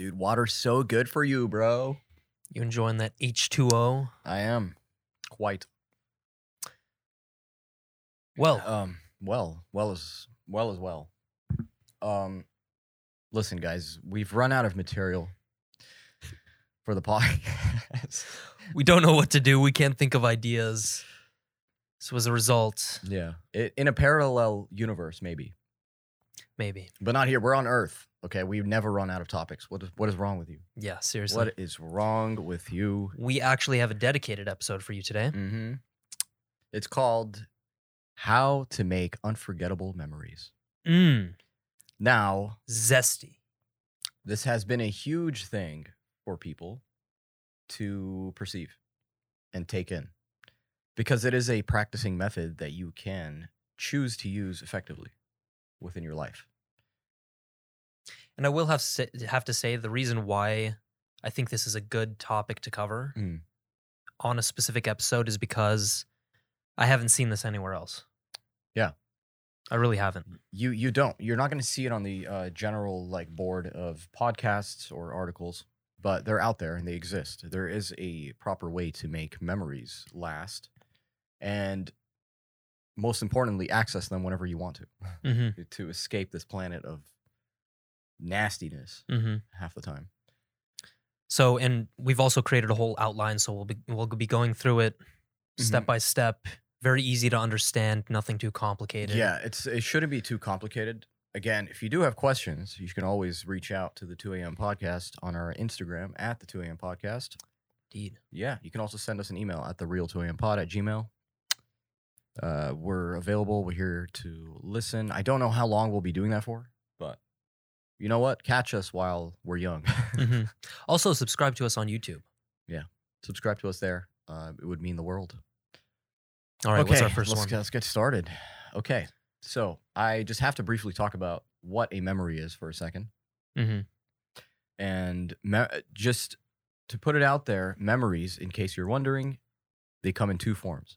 dude, water's so good for you, bro. You enjoying that H2O? I am quite. Well, Um, well, well as well as well. Um, listen, guys, we've run out of material for the podcast. we don't know what to do. We can't think of ideas. So as a result, yeah, I in a parallel universe, maybe, maybe. but not here. We're on Earth. Okay, we've never run out of topics. What is what is wrong with you? Yeah, seriously. What is wrong with you? we actually have a dedicated episode for you today. Mm-hmm. It's called "How to Make Unforgettable Memories." Mm, Now, zesty. this has been a huge thing for people to perceive and take in because it is a practicing method that you can choose to use effectively within your life. And I will have have to say the reason why I think this is a good topic to cover Mm. on a specific episode is because I haven't seen this anywhere else. Yeah. I really haven't. You you don't. You're not going to see it on the uh, general like board of podcasts or articles, but they're out there and they exist. There is a proper way to make memories last, and most importantly, access them whenever you want to Mm-hmm. to escape this planet of nastiness Mm-hmm. half the time. So, and we've also created a whole outline, so we'll be we'll be going through it Mm-hmm. step by step. Very easy to understand, nothing too complicated. Yeah, it's it shouldn't be too complicated. Again, if you do have questions, you can always reach out to the 2 a.m. podcast on our Instagram at the 2 a.m. podcast. indeed. Yeah, you can also send us an email at the real 2 a.m. pod at gmail. Uh, we're available. We're here to listen. I don't know how long we'll be doing that for, but you know what? Catch us while we're young. hmm Also, subscribe to us on YouTube. Yeah, subscribe to us there. Uh, it would mean the world. All right, okay, what's our 1st let's, one? get- let's get started. Okay, so I just have to briefly talk about what a memory is for a second. hmm And me- just to put it out there, memories, in case you're wondering, they come in two forms.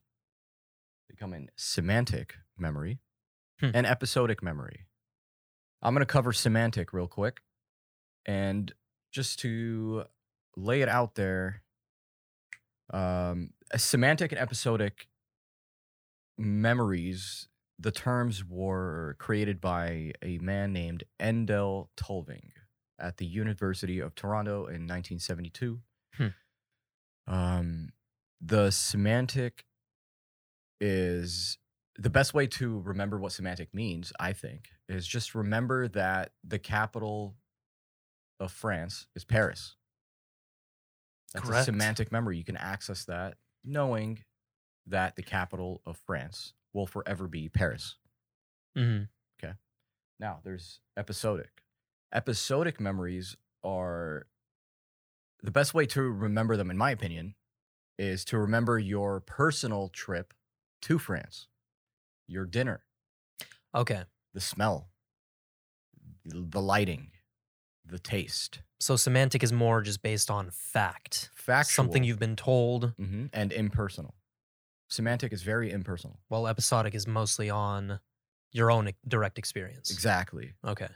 They come in semantic memory Hmm. and episodic memory. I'm going to cover semantic real quick. And just to lay it out there, um, a semantic and episodic memories, the terms were created by a man named Endel Tulving at the University of Toronto in 1972. Hmm. Um, the semantic is the best way to remember what semantic means, I think, is just remember that the capital of France is Paris. That's a semantic memory. You can access that knowing that the capital of France will forever be Paris. hmm Okay. Now, there's episodic. Episodic memories are the best way to remember them, in my opinion, is to remember your personal trip to France, your dinner, Okay. The smell, the lighting, the taste. So semantic is more just based on fact. Factual. Something you've been told, Mhm, and impersonal. Semantic is very impersonal. while episodic is mostly on your own direct experience. Exactly. Okay.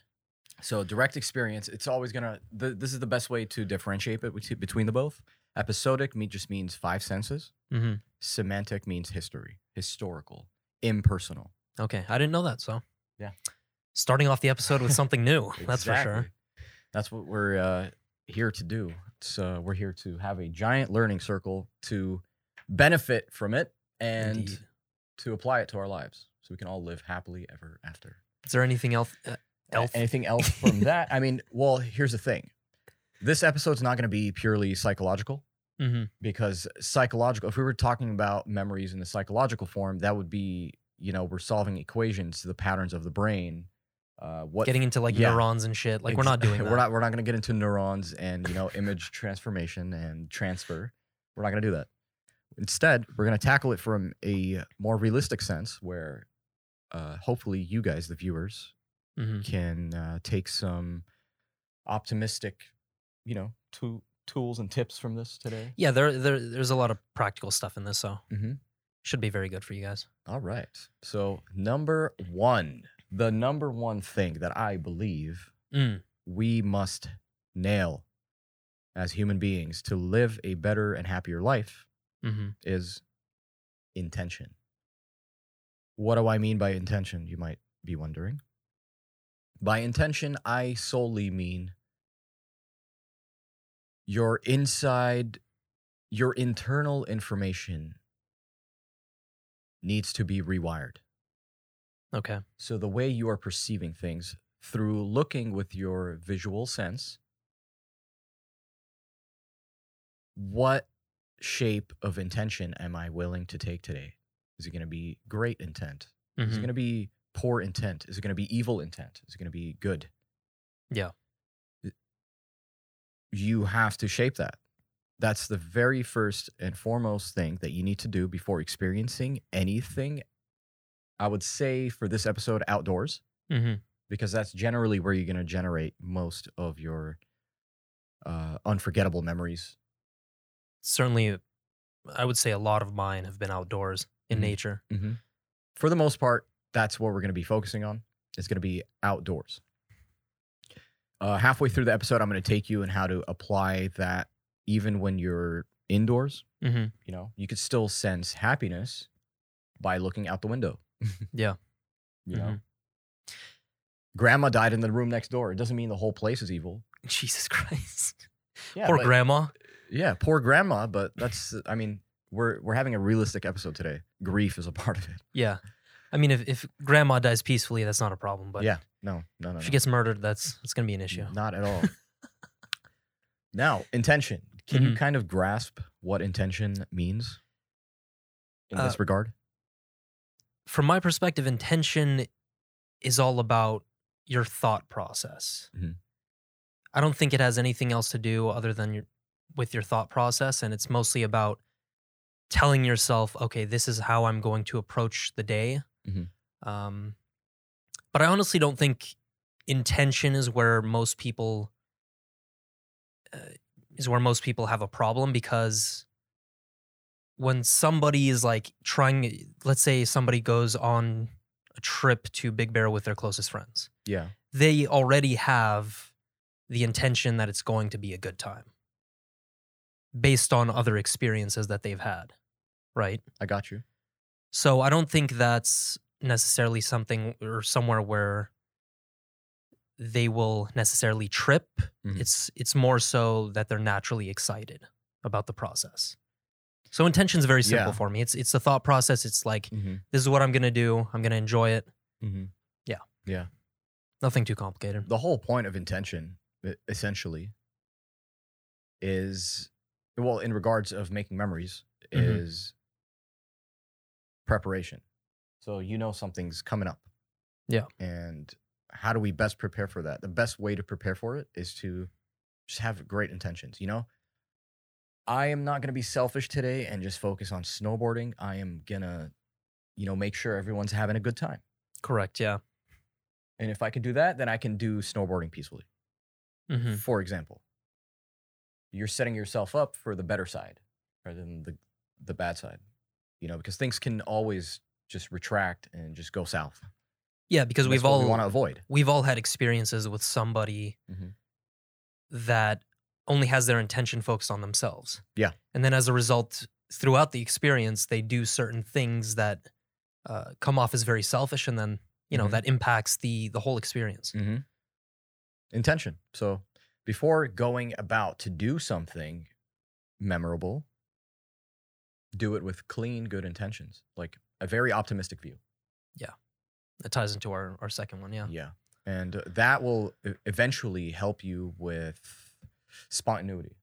So direct experience, it's always gonna. The, this is the best way to differentiate it between the both. Episodic just means five senses. hmm Semantic means history, historical, impersonal. Okay. I didn't know that. So, Yeah. Starting off the episode with something new. That's for sure. That's what we're uh, here to do. So uh, we're here to have a giant learning circle to benefit from it and Indeed. to apply it to our lives, so we can all live happily ever after. Is there anything else? Uh, elf? Anything else from that? I mean, well, here's the thing. This episode's not going to be purely psychological hmm because psychological. If we were talking about memories in the psychological form, that would be, you know, we're solving equations to the patterns of the brain. Uh, what Getting into like yeah. neurons and shit. Like we're not doing we're not. We're not going to get into neurons and you know image transformation and transfer. We're not going to do that. Instead, we're going to tackle it from a more realistic sense, where uh, hopefully you guys, the viewers, Mhm. can uh, take some optimistic, you know, to, tools and tips from this today. Yeah, there, there, there's a lot of practical stuff in this, so Mm-hmm. Should be very good for you guys. All right. So number one, the number one thing that I believe Mm. we must nail as human beings to live a better and happier life Mm-hmm. is intention. What do I mean by intention? You might be wondering. By intention, I solely mean your inside, your internal information needs to be rewired. Okay. So the way you are perceiving things through looking with your visual sense, what shape of intention am I willing to take today? Is it going to be great intent? Is it Mhm. going to be poor intent? Is it going to be evil intent? Is it going to be good? Yeah. You have to shape that. That's the very first and foremost thing that you need to do before experiencing anything. I would say for this episode, outdoors, Mm-hmm. because that's generally where you're going to generate most of your uh, unforgettable memories. Certainly, I would say a lot of mine have been outdoors in Mhm. nature. For the most part, that's what we're going to be focusing on. It's going to be outdoors. Uh, halfway through the episode, I'm going to take you and how to apply that even when you're indoors. Mm-hmm. You know, you could still sense happiness by looking out the window. Yeah. You know, Mhm. grandma died in the room next door. It doesn't mean the whole place is evil. Jesus Christ. Yeah, Poor but- grandma. Yeah, poor grandma, but that's I mean, we're we're having a realistic episode today. Grief is a part of it. Yeah. I mean, if, if grandma dies peacefully, that's not a problem. But yeah. No, no, no. if no. she gets murdered, that's that's gonna be an issue. Not at all. now, intention. Can you Mhm. kind of grasp what intention means in Uh, this regard? From my perspective, intention is all about your thought process. Mhm. I don't think it has anything else to do other than your, with your thought process, and it's mostly about telling yourself, okay, this is how I'm going to approach the day. Mhm. Um, but I honestly don't think intention is where most people uh, is where most people have a problem because when somebody is like trying let's say somebody goes on a trip to Big Bear with their closest friends Yeah. they already have the intention that it's going to be a good time based on other experiences that they've had right I got you. so I don't think that's necessarily something or somewhere where they will necessarily trip. Mhm. It's it's more so that they're naturally excited about the process. So intention's very simple Yeah. for me. It's it's a thought process. It's like Mm-hmm. this is what I'm gonna do. I'm gonna enjoy it. Mm-hmm. Nothing too complicated. The whole point of intention, essentially, is well, in regards of making memories, Mhm. is preparation. So you know something's coming up. Yeah. And how do we best prepare for that? The best way to prepare for it is to just have great intentions, you know? I am not going to be selfish today and just focus on snowboarding. I am going to, you know, make sure everyone's having a good time. Correct. Yeah. And if I can do that, then I can do snowboarding peacefully. hmm For example, you're setting yourself up for the better side rather than the the bad side. You know, because things can always just retract and just go south. Yeah, because we've all we want to avoid. we've all had experiences with somebody Mhm. that only has their intention focused on themselves. Yeah. And then as a result, throughout the experience, they do certain things that uh, come off as very selfish, and then you know Mhm. that impacts the the whole experience. Mm-hmm. Intention. So before going about to do something memorable, do it with clean, good intentions, like a very optimistic view. It ties into our our second one. Yeah. Yeah. And that will eventually help you with spontaneity,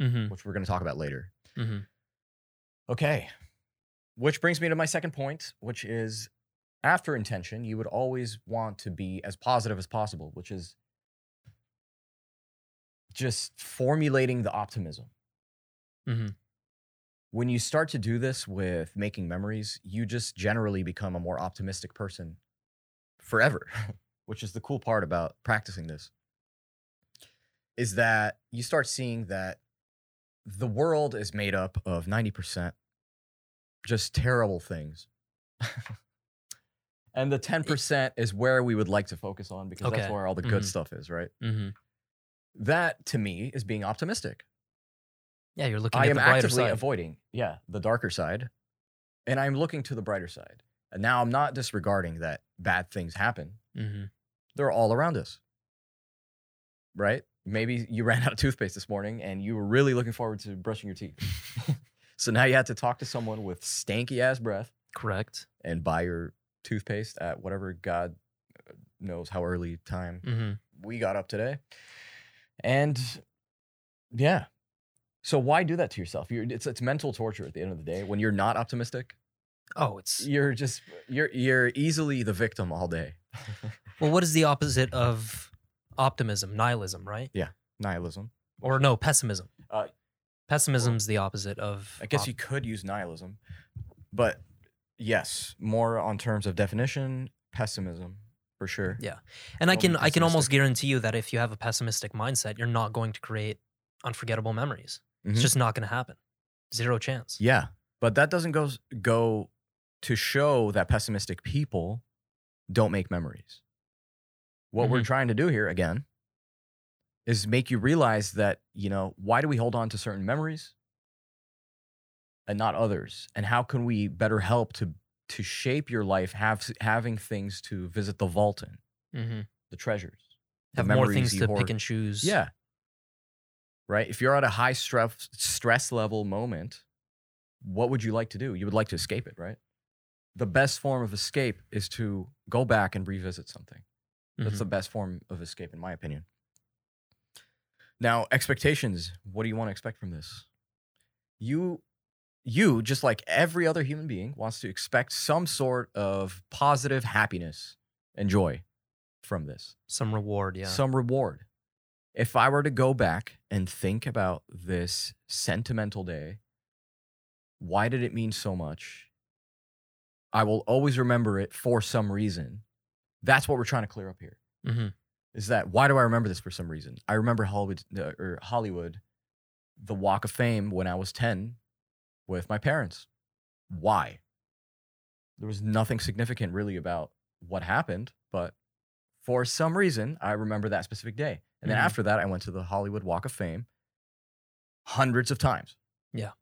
Mm-hmm. which we're going to talk about later. Mm-hmm. Okay. Which brings me to my second point, which is after intention, you would always want to be as positive as possible, which is just formulating the optimism. Mm-hmm. When you start to do this with making memories, you just generally become a more optimistic person forever, which is the cool part about practicing this. Is that you start seeing that the world is made up of 90% just terrible things. and the 10% is where we would like to focus on because Okay. that's where all the good Mhm. stuff is, right? Mm-hmm. That to me is being optimistic. Yeah, you're looking I at am the brighter actively side. avoiding, yeah, the darker side, and I'm looking to the brighter side. And now I'm not disregarding that bad things happen. Mhm. They're all around us, right? Maybe you ran out of toothpaste this morning, and you were really looking forward to brushing your teeth. so now you had to talk to someone with stanky ass breath Correct. and buy your toothpaste at whatever God knows how early time hmm we got up today. And yeah. So why do that to yourself? You're, it's it's mental torture at the end of the day. When you're not optimistic, Oh, it's you're just you're you're easily the victim all day. well. What is the opposite of optimism? Nihilism, right? Yeah. Nihilism. Or no, pessimism. Uh, Pessimism's the opposite of. I guess op- you could use nihilism, but yes, more on terms of definition, pessimism for sure. Yeah. And I be can I can almost pessimistic. guarantee you that if you have a pessimistic mindset, you're not going to create unforgettable memories. Mhm. It's just not going to happen. Zero chance. Yeah, but that doesn't go go to show that pessimistic people don't make memories. What we're Mhm. trying to do here again is make you realize that, you know, why do we hold on to certain memories and not others? And how can we better help to to shape your life have having things to visit the vault in, hmm the treasures. the Have more things to hoard. pick and choose. Yeah. Right? If you're at a high stress stress level moment, what would you like to do? You would like to escape it, right? The best form of escape is to go back and revisit something. That's Mhm. the best form of escape in my opinion. Now, expectations, what do you want to expect from this? You you just like every other human being wants to expect some sort of positive happiness and joy from this some reward. Yeah. some reward. If I were to go back and think about this sentimental day, why did it mean so much? I will always remember it for some reason. That's what we're trying to clear up here. hmm Is that why do I remember this for some reason? I remember Hollywood uh, or Hollywood, the Walk of Fame when I was 10 with my parents. Why? There was nothing significant really about what happened, but for some reason, I remember that specific day. And then Mhm. after that, I went to the Hollywood Walk of Fame hundreds of times. Yeah.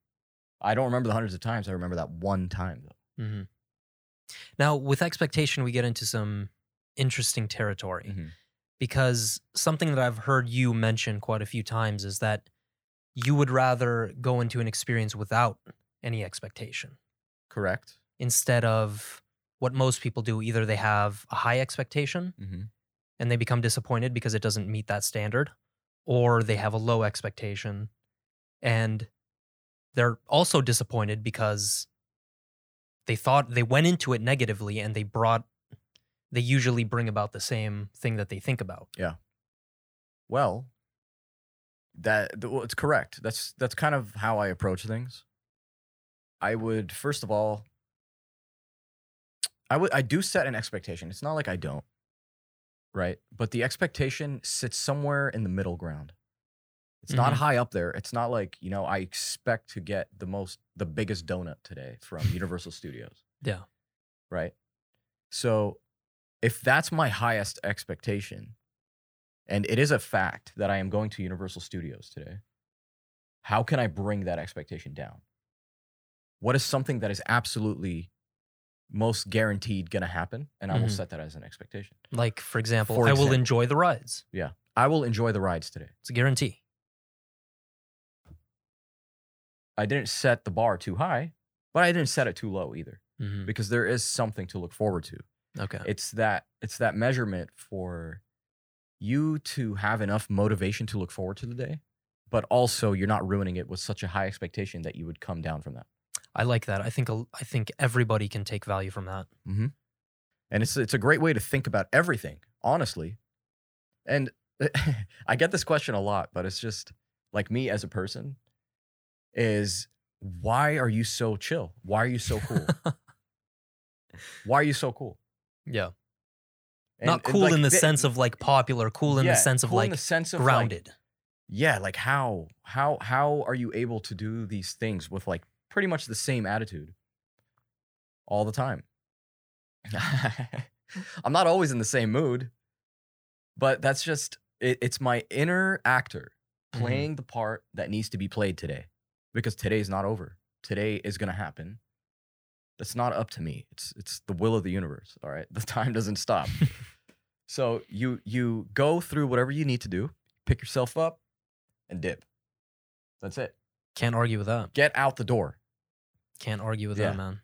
I don't remember the hundreds of times. I remember that one time though. hmm Now, with expectation, we get into some interesting territory Mhm. because something that I've heard you mention quite a few times is that you would rather go into an experience without any expectation Correct. instead of what most people do. Either they have a high expectation Mm-hmm. and they become disappointed because it doesn't meet that standard, or they have a low expectation and they're also disappointed because they thought they went into it negatively and they brought they usually bring about the same thing that they think about. Yeah. Well, that well, it's correct. That's that's kind of how I approach things. I would first of all, I would I do set an expectation. It's not like I don't, right? But the expectation sits somewhere in the middle ground. It's not Mhm. high up there. It's not like you know I expect to get the most the biggest donut today from Universal Studios Yeah. right? So if that's my highest expectation, and it is a fact that I am going to Universal Studios today, how can I bring that expectation down? What is something that is absolutely most guaranteed going to happen? And I will Mhm. set that as an expectation. Like for example, For I will enjoy the rides. Yeah. I will enjoy the rides today. It's a guarantee. I didn't set the bar too high, but I didn't set it too low either Mhm. because there is something to look forward to. Okay. it's that it's that measurement for you to have enough motivation to look forward to the day but also you're not ruining it with such a high expectation that you would come down from that I like that. I think I think everybody can take value from that. and it's it's a great way to think about everything honestly and i get this question a lot but it's just like me as a person is why are you so chill why are you so cool why are you so cool yeah. And- Not cool like, in the th- sense of like popular, cool in yeah, the sense of cool like the sense of like, grounded. yeah like how how how are you able to do these things with like pretty much the same attitude all the time i'm not always in the same mood but that's just it, it's my inner actor Mhm. playing the part that needs to be played today because today is not over. Today is going to happen. That's not up to me. It's it's the will of the universe, all right? The time doesn't stop. so you you go through whatever you need to do, pick yourself up and dip. That's it. Can't argue with that. Get out the door. Can't argue with Yeah. that, man.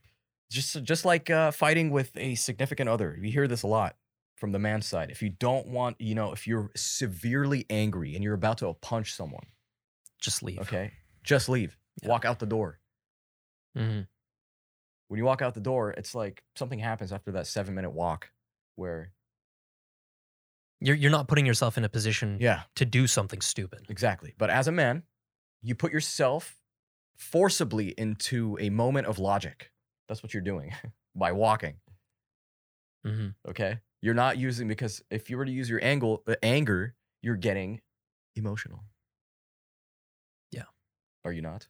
just just like uh, fighting with a significant other you hear this a lot from the man's side if you don't want you know if you're severely angry and you're about to punch someone Just leave. okay just leave. Yeah. walk out the door. Hmm when you walk out the door it's like something happens after that seven minute walk where You're you're not putting yourself in a position yeah. to do something stupid. exactly. But as a man you put yourself forcibly into a moment of logic. That's what you're doing by walking. Hmm okay? You're not using because if you were to use your angle uh, anger you're getting emotional. Are you not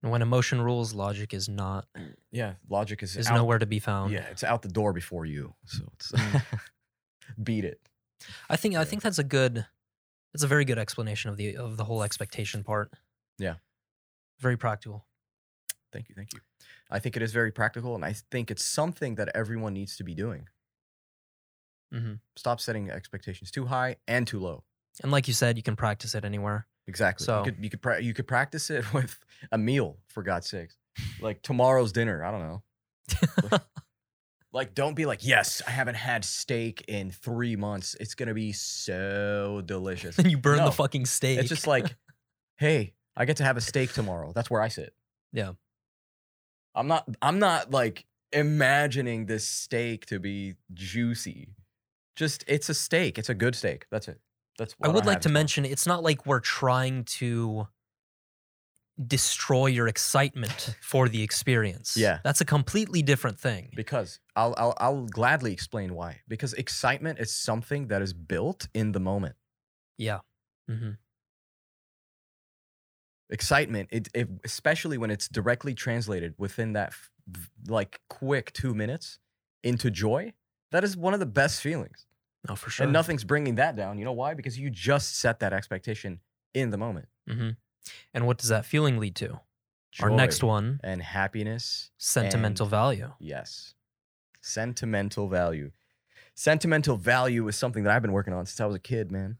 when emotion rules, logic is not yeah logic is is out, nowhere to be found. yeah it's out the door before you so it's beat it I think I Yeah. think that's a good that's a very good explanation of the of the whole expectation part. Yeah. Very practical. thank you thank you i think it is very practical and i think it's something that everyone needs to be doing hmm stop setting expectations too high and too low And like you said, you can practice it anywhere. Exactly So- you could you could, pra- you could practice it with a meal for god's sakes like tomorrow's dinner i don't know Like, don't be like, yes, I haven't had steak in three months. It's gonna be so delicious. Then you burn No. the fucking steak. It's just like, hey, I get to have a steak tomorrow. That's where I sit. Yeah. I'm not. I'm not like imagining this steak to be juicy. Just, it's a steak. It's a good steak. That's it. That's. I would have like to mention it's not like we're trying to destroy your excitement for the experience. Yeah. That's a completely different thing. because I'll, I'll I'll gladly explain why. Because excitement is something that is built in the moment. Yeah. hmm excitement it, it especially when it's directly translated within that f- like quick two minutes into joy that is one of the best feelings Oh, for sure. and nothing's bringing that down you know why because you just set that expectation in the moment hmm And what does that feeling lead to? Our next one, and happiness sentimental and- value. yes sentimental value sentimental value is something that i've been working on since i was a kid man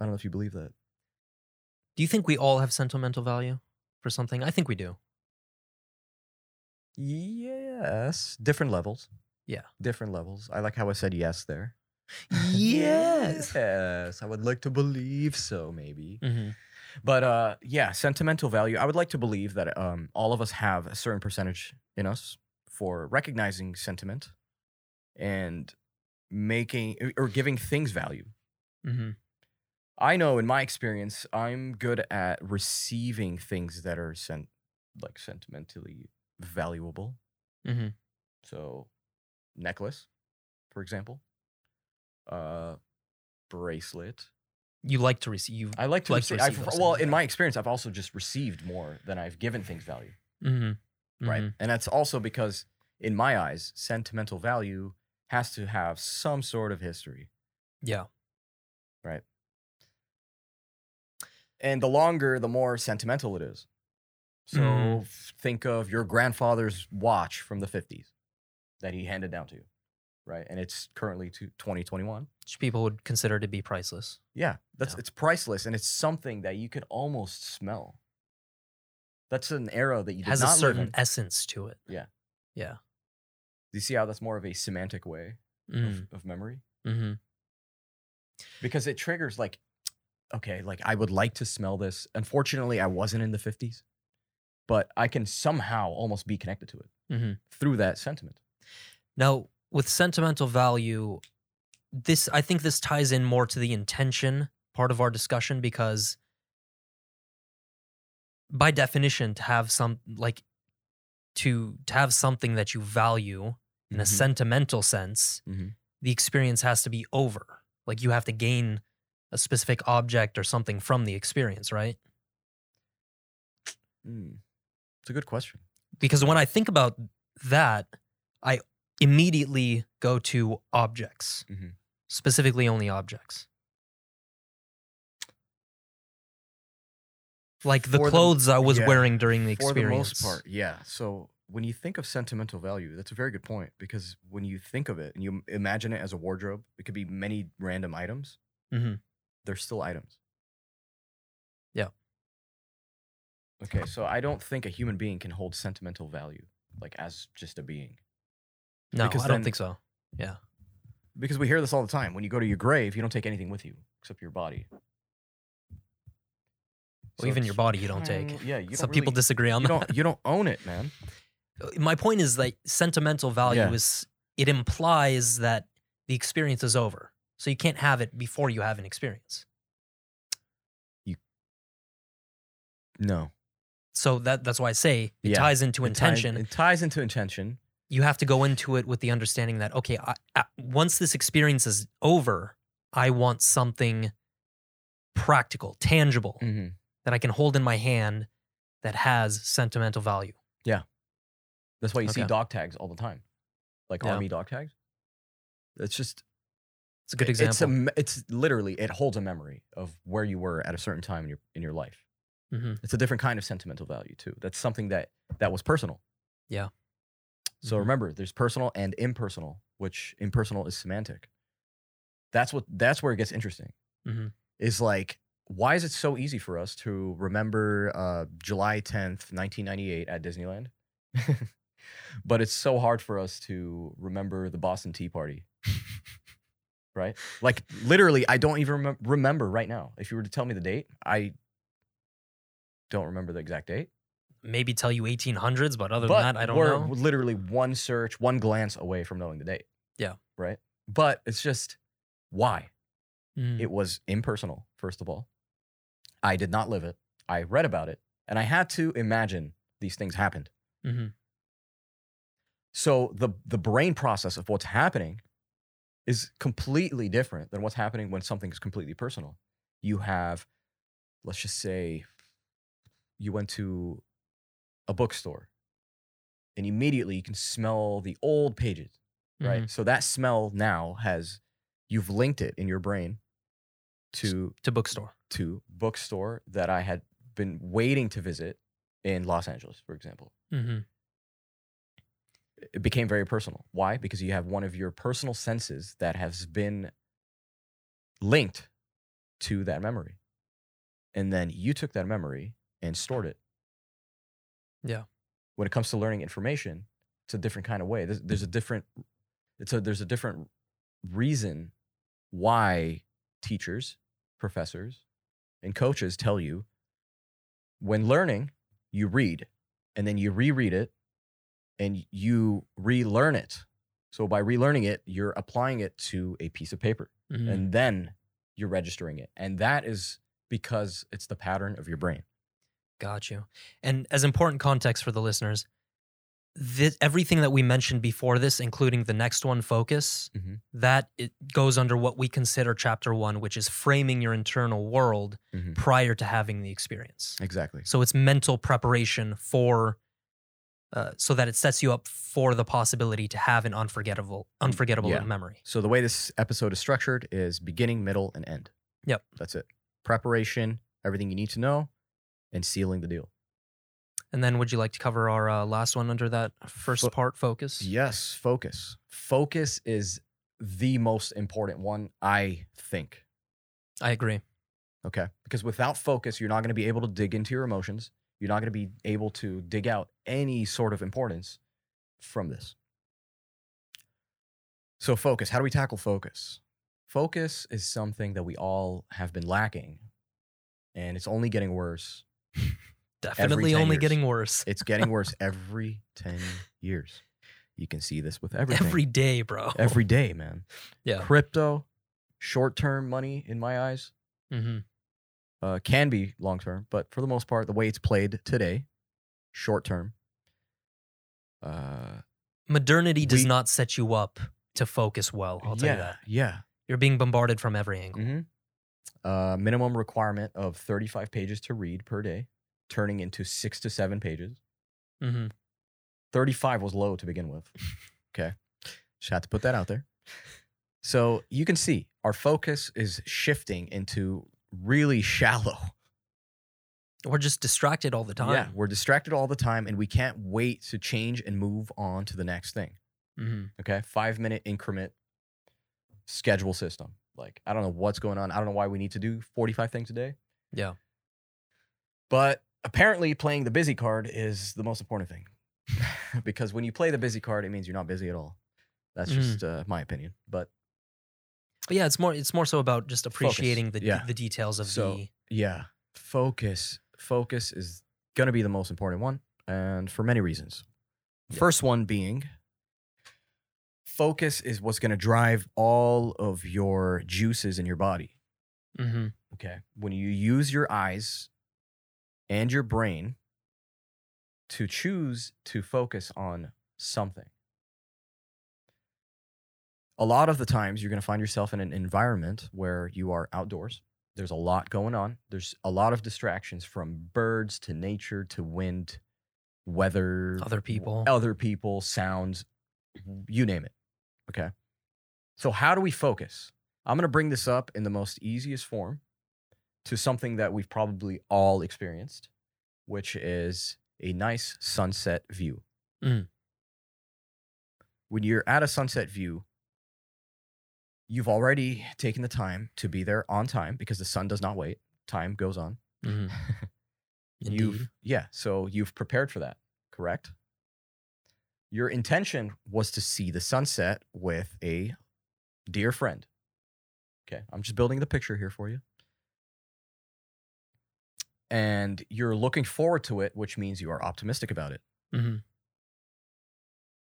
i don't know if you believe that Do you think we all have sentimental value for something? I think we do. yes different levels Yeah. different levels i like how i said yes there Yes. Yes, I would like to believe so, maybe. hmm But uh, yeah, sentimental value. I would like to believe that um, all of us have a certain percentage in us for recognizing sentiment and making or giving things value. hmm I know in my experience, I'm good at receiving things that are sent like sentimentally valuable. hmm So, necklace, for example, uh, bracelet. You like to receive. You. I like to like to receive. receive I've, those well, in my experience, I've also just received more than I've given things value. hmm Right, and that's also because, in my eyes, sentimental value has to have some sort of history. Yeah. Right. And the longer, the more sentimental it is. So f- think of your grandfather's watch from the 50s that he handed down to you, right? And it's currently to 2021. Which people would consider to be priceless. Yeah, that's Yeah. it's priceless and it's something that you can almost smell. That's an era that you has a certain in. essence to it. Yeah. Yeah. Do you see how that's more of a semantic way Mm. of, of memory? hmm Because it triggers like, okay, like I would like to smell this. Unfortunately, I wasn't in the 50s, but I can somehow almost be connected to it hmm through that sentiment. Now, with sentimental value, this I think this ties in more to the intention part of our discussion because by definition to have some like to to have something that you value in a Mhm. sentimental sense, Mhm. the experience has to be over. Like you have to gain a specific object or something from the experience, right? Mm. It's a good question. because when I think about that, I immediately go to objects, mm-hmm. specifically only objects. Like the for clothes the, I was yeah, wearing during the experience. For the most part, yeah. So when you think of sentimental value, that's a very good point because when you think of it and you imagine it as a wardrobe, it could be many random items. Mm-hmm. They're still items. Yeah. Okay, so I don't think a human being can hold sentimental value, like as just a being. No, because I don't then- think so. Yeah. Because we hear this all the time. When you go to your grave, you don't take anything with you except your body. Well, even your body you don't take. Mm, yeah, you Some don't people disagree on you that. don't you don't own it, man. Uh, my point is that sentimental value Yeah. is it implies that the experience is over. So you can't have it before you have an experience. You no. So that that's why I say it Yeah. ties into It ties- intention. It ties into intention. You have to go into it with the understanding that okay, I, I, once this experience is over, I want something practical, tangible Mm-hmm. that I can hold in my hand that has sentimental value. Yeah, that's why you see dog tags all the time, like Yeah. army dog tags. It's just It's a good example. It's a it's literally it holds a memory of where you were at a certain time in your in your life. Mhm. It's a different kind of sentimental value too. That's something that that was personal. Yeah. So Mhm. remember, there's personal and impersonal, which impersonal is semantic. That's what that's where it gets interesting. Mhm. Is like why is it so easy for us to remember uh, July 10th, 1998 at Disneyland? but it's so hard for us to remember the Boston Tea Party. right? Like literally, I don't even remem- remember right now. If you were to tell me the date, I don't remember the exact date. Maybe tell you 1800s, but other but than that, I don't we're know. literally one search, one glance away from knowing the date. Yeah. Right. But it's just why Mm. it was impersonal. First of all, I did not live it. I read about it, and I had to imagine these things happened. Mhm. So the the brain process of what's happening is completely different than what's happening when something is completely personal. You have, let's just say, you went to a bookstore, and immediately you can smell the old pages, right? Mhm. So that smell now has you've linked it in your brain to To bookstore. to bookstore that I had been waiting to visit in Los Angeles, for example hmm it became very personal. Why? Because you have one of your personal senses that has been linked to that memory. And then you took that memory and stored it. Yeah. When it comes to learning information, it's a different kind of way. There's, there's a different it's a there's a different reason why teachers, professors, and coaches tell you when learning, you read and then you reread it and you relearn it. So by relearning it, you're applying it to a piece of paper Mhm. and then you're registering it. And that is because it's the pattern of your brain. Got you. And as important context for the listeners, this, everything that we mentioned before this, including the next one, focus, Mhm. that it goes under what we consider chapter one, which is framing your internal world Mhm. prior to having the experience. Exactly. So it's mental preparation for, uh, so that it sets you up for the possibility to have an unforgettable, unforgettable yeah. memory. So the way this episode is structured is beginning, middle, and end. Yep. That's it. Preparation, everything you need to know, and sealing the deal. And then, would you like to cover our uh, last one under that first Fo- part, focus? Yes, focus. Focus is the most important one, I think. I agree. Okay. Because without focus, you're not going to be able to dig into your emotions. You're not going to be able to dig out any sort of importance from this. So, focus. How do we tackle focus? Focus is something that we all have been lacking, and it's only getting worse. Definitely only years. getting worse. It's getting worse every 10 years. You can see this with everything. Every day, bro. Every day, man. Yeah. Crypto, short term money in my eyes, hmm uh, can be long term, but for the most part, the way it's played today, short term. Uh, Modernity does We- not set you up to focus well. I'll tell yeah, you that. yeah. You're being bombarded from every angle. hmm Uh, minimum requirement of 35 pages to read per day, turning into six to seven pages. hmm 35 was low to begin with. Okay. Just had to put that out there. So you can see our focus is shifting into really shallow. We're just distracted all the time. Yeah, we're distracted all the time and we can't wait to change and move on to the next thing. hmm Okay. Five minute increment schedule system. Like, I don't know what's going on. I don't know why we need to do 45 things a day. Yeah. But apparently, playing the busy card is the most important thing. because when you play the busy card, it means you're not busy at all. That's Mhm. just uh, my opinion. But But yeah, it's more it's more so about just appreciating the yeah. the details of So- the yeah, focus. Focus is going to be the most important one. And for many reasons. Yeah. First one being focus is what's going to drive all of your juices in your body. hmm Okay. When you use your eyes and your brain to choose to focus on something, a lot of the times you're going to find yourself in an environment where you are outdoors. There's a lot going on. There's a lot of distractions from birds to nature to wind, weather, Other people. other people, sounds, you name it. Okay. So, how do we focus? I'm going to bring this up in the most easiest form to something that we've probably all experienced, which is a nice sunset view. Mm. When you're at a sunset view, you've already taken the time to be there on time because the sun does not wait. Time goes on. hmm You've yeah, so you've prepared for that, correct? Your intention was to see the sunset with a dear friend. Okay, I'm just building the picture here for you. And you're looking forward to it, which means you are optimistic about it. hmm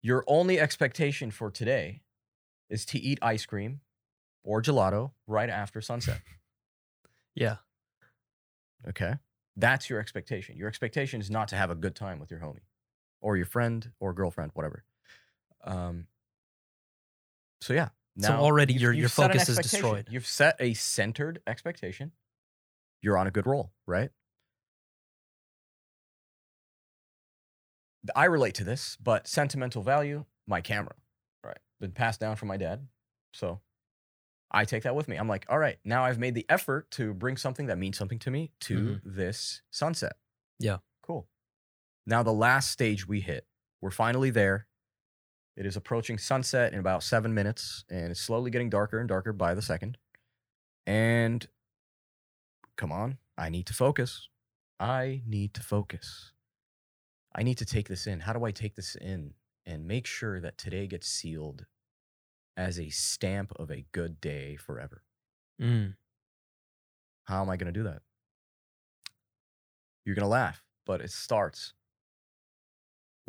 Your only expectation for today is to eat ice cream or gelato right after sunset. Yeah. Okay. That's your expectation. Your expectation is not to have a good time with your homie or your friend or girlfriend, whatever. Um, so, yeah. So already your- your focus is destroyed. You've set a centered expectation. You're on a good roll, right? I relate to this, but sentimental value, my camera, right? Been passed down from my dad. So I take that with me. I'm like, all right, now I've made the effort to bring something that means something to me to this sunset. Yeah. Cool. Now, the last stage we hit, we're finally there. It is approaching sunset in about seven minutes, and it's slowly getting darker and darker by the second. And come on, I need to focus. I need to focus. I need to take this in. How do I take this in and make sure that today gets sealed as a stamp of a good day forever? Mm. How am I going to do that? You're going to laugh, but it starts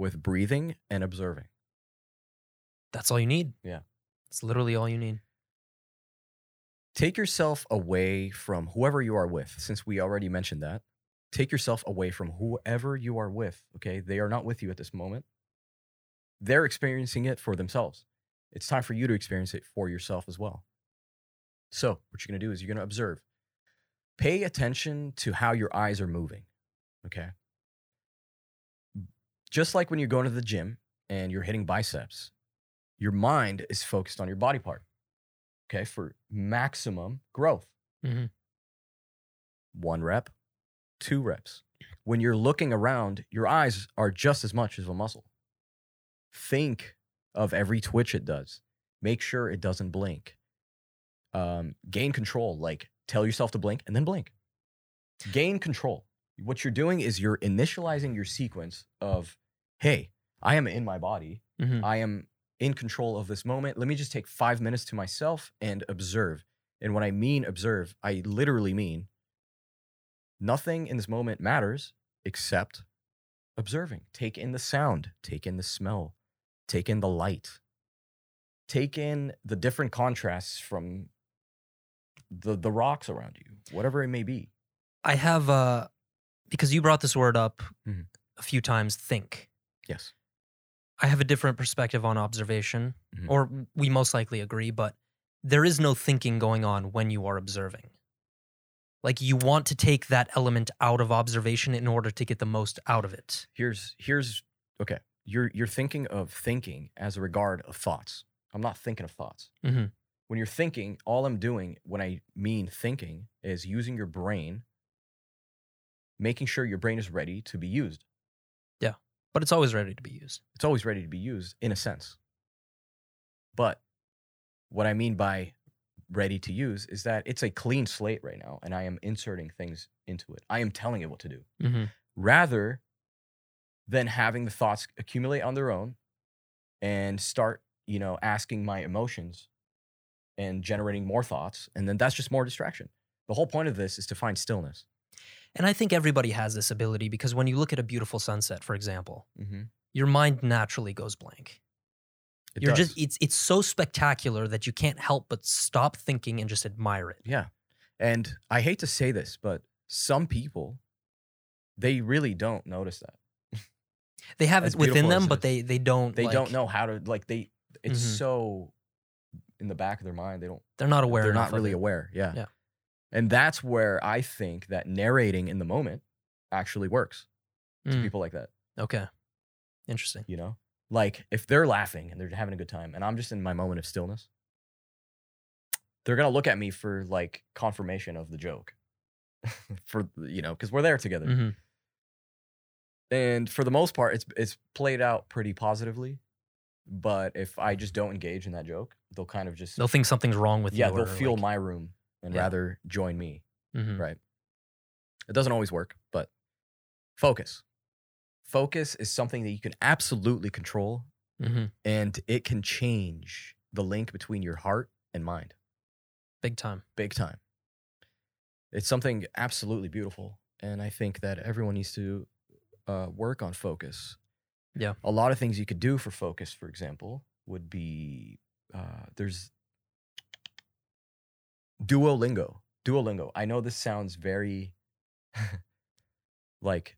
with breathing and observing. That's all you need. Yeah. It's literally all you need. Take yourself away from whoever you are with, since we already mentioned that. Take yourself away from whoever you are with, okay? They are not with you at this moment. They're experiencing it for themselves. It's time for you to experience it for yourself as well. So, what you're going to do is you're going to observe. Pay attention to how your eyes are moving, okay? Just like when you're going to the gym and you're hitting biceps, your mind is focused on your body part, okay, for maximum growth. Mhm. One rep, two reps. When you're looking around, your eyes are just as much as a muscle. Think of every twitch it does. Make sure it doesn't blink. Um, gain control, like tell yourself to blink and then blink. Gain control. What you're doing is you're initializing your sequence of, hey, I am in my body. Mhm. I am in control of this moment. Let me just take five minutes to myself and observe. And when I mean observe, I literally mean nothing in this moment matters except observing. Take in the sound, take in the smell, take in the light, take in the different contrasts from the, the rocks around you, whatever it may be. I have uh because you brought this word up Mhm. a few times, think. Yes. I have a different perspective on observation, Mhm. or we most likely agree, but there is no thinking going on when you are observing. Like you want to take that element out of observation in order to get the most out of it. here's here's okay you're you're thinking of thinking as a regard of thoughts i'm not thinking of thoughts Mhm. when you're thinking all i'm doing when i mean thinking is using your brain making sure your brain is ready to be used. Yeah. But it's always ready to be used. It's always ready to be used in a sense. But what I mean by ready to use is that it's a clean slate right now, and I am inserting things into it. I am telling it what to do Mm-hmm. rather than having the thoughts accumulate on their own and start, you know, asking my emotions and generating more thoughts. And then that's just more distraction. The whole point of this is to find stillness. And I think everybody has this ability because when you look at a beautiful sunset, for example, Mm-hmm. your mind naturally goes blank. You're just it's it's so spectacular that you can't help but stop thinking and just admire it. Yeah. And I hate to say this, but some people, they really don't notice that. They have it within them, but they they don't They like, don't know how to, like, they, it's Mhm. so in the back of their mind. They don't, They're not aware. they're not really aware. Yeah. Yeah. And that's where I think that narrating in the moment actually works to Mm, people like that, okay, interesting. you know? Like if they're laughing and they're having a good time and I'm just in my moment of stillness, they're going to look at me for like confirmation of the joke. for, you know, cuz we're there together. Mhm. and for the most part, it's it's played out pretty positively. But if I just don't engage in that joke, they'll kind of just They'll think something's wrong with yeah, you. they'll or, feel like- my room and Yeah. rather join me. Mhm. Right. It doesn't always work, but focus. Focus is something that you can absolutely control, Mhm. and it can change the link between your heart and mind, Big time. big time. It's something absolutely beautiful, and I think that everyone needs to uh, work on focus. Yeah. a lot of things you could do for focus, for example, would be uh, there's Duolingo. Duolingo. I know this sounds very like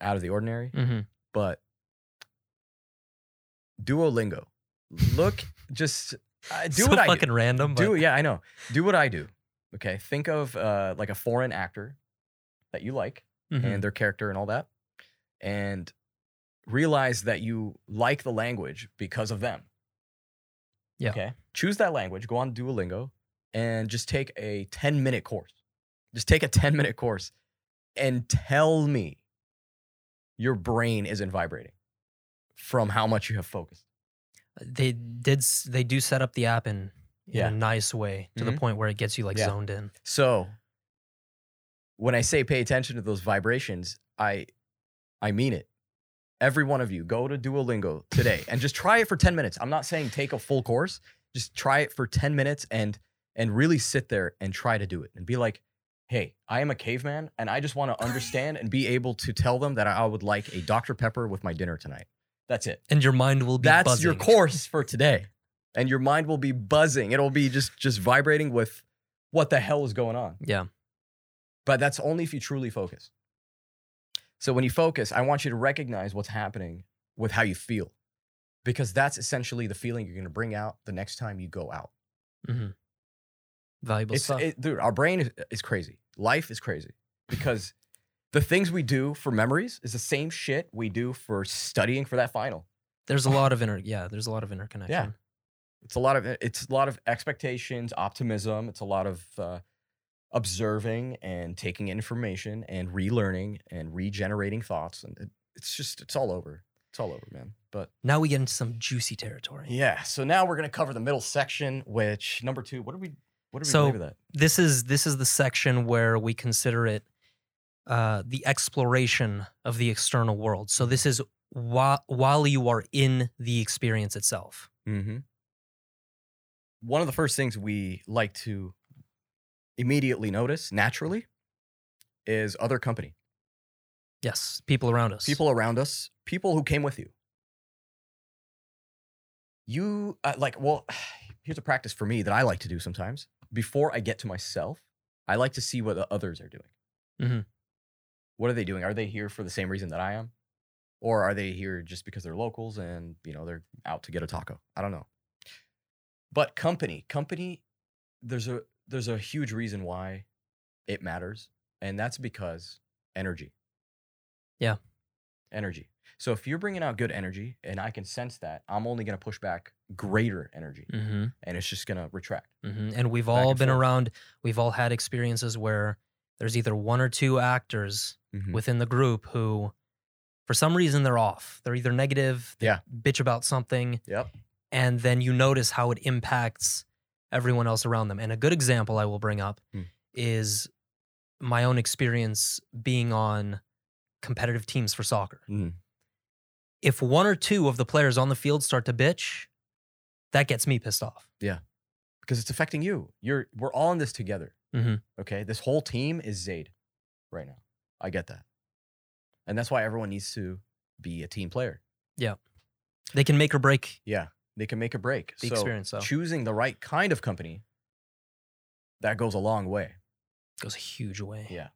out of the ordinary, hmm but Duolingo. Look, just uh, do so what I do. fucking random. Do but yeah, I know. Do what I do. Okay, think of uh, like a foreign actor that you like Mhm. and their character and all that, and realize that you like the language because of them. Yeah. Okay. Choose that language. Go on Duolingo and just take a ten minute course. Just take a ten minute course, and tell me your brain isn't vibrating from how much you have focused. they did. They do set up the app in in Yeah. a nice way to the Mhm. point where it gets you like Yeah. zoned in. So when I say pay attention to those vibrations, I I mean it. Every one of you go to Duolingo today and just try it for 10 minutes. I'm not saying take a full course. Just try it for 10 minutes and and really sit there and try to do it and be like, "Hey, I am a caveman and I just want to understand and be able to tell them that I would like a Dr Pepper with my dinner tonight." That's it. And your mind will be buzzing. That's buzzing. your course for today. And your mind will be buzzing. It'll be just just vibrating with what the hell is going on Yeah. but that's only if you truly focus. So when you focus, I want you to recognize what's happening with how you feel, because that's essentially the feeling you're going to bring out the next time you go out. Mm-hmm. Valuable It's, stuff. it, dude, our brain is, is crazy. Life is crazy because the things we do for memories is the same shit we do for studying for that final. there's a lot of inter. Yeah. There's a lot of interconnection. Yeah. It's a lot of it's a lot of expectations, optimism. It's a lot of uh, observing and taking information and relearning and regenerating thoughts, and it, it's just it's all over. It's all over, man. But Now we get into some juicy territory. yeah, so now we're gonna cover the middle section, which number two. What do we what do we So- that? This is this is the section where we consider it uh, the exploration of the external world. So this is while while you are in the experience itself. Mm-hmm. One of the first things we like to immediately notice naturally is other company. Yes, people around us. people around us, people who came with you. You uh, like, well, here's a practice for me that I like to do sometimes. Before I get to myself, I like to see what the others are doing. Mhm. What are they doing? Are they here for the same reason that I am? Or are they here just because they're locals and, you know, they're out to get a taco? I don't know. But company, company, there's a there's a huge reason why it matters, and that's because energy. Yeah. Energy. So if you're bringing out good energy and I can sense that, I'm only going to push back greater energy hmm and it's just going to retract. hmm And we've all and been forth. around. We've all had experiences where there's either one or two actors Mhm. within the group who, for some reason, they're off. They're either negative, they Yeah. bitch about something, Yep. and then you notice how it impacts everyone else around them. And a good example I will bring up Hmm. is my own experience being on competitive teams for soccer. Mhm. If one or two of the players on the field start to bitch, that gets me pissed off. Yeah. Because it's affecting you. You're we're all in this together. Mhm. Okay. This whole team is Zaid right now. I get that. And that's why everyone needs to be a team player. Yeah. They can make or break Yeah. They can make a break. the so experience, though. choosing the right kind of company, that goes a long way. goes a huge way. Yeah.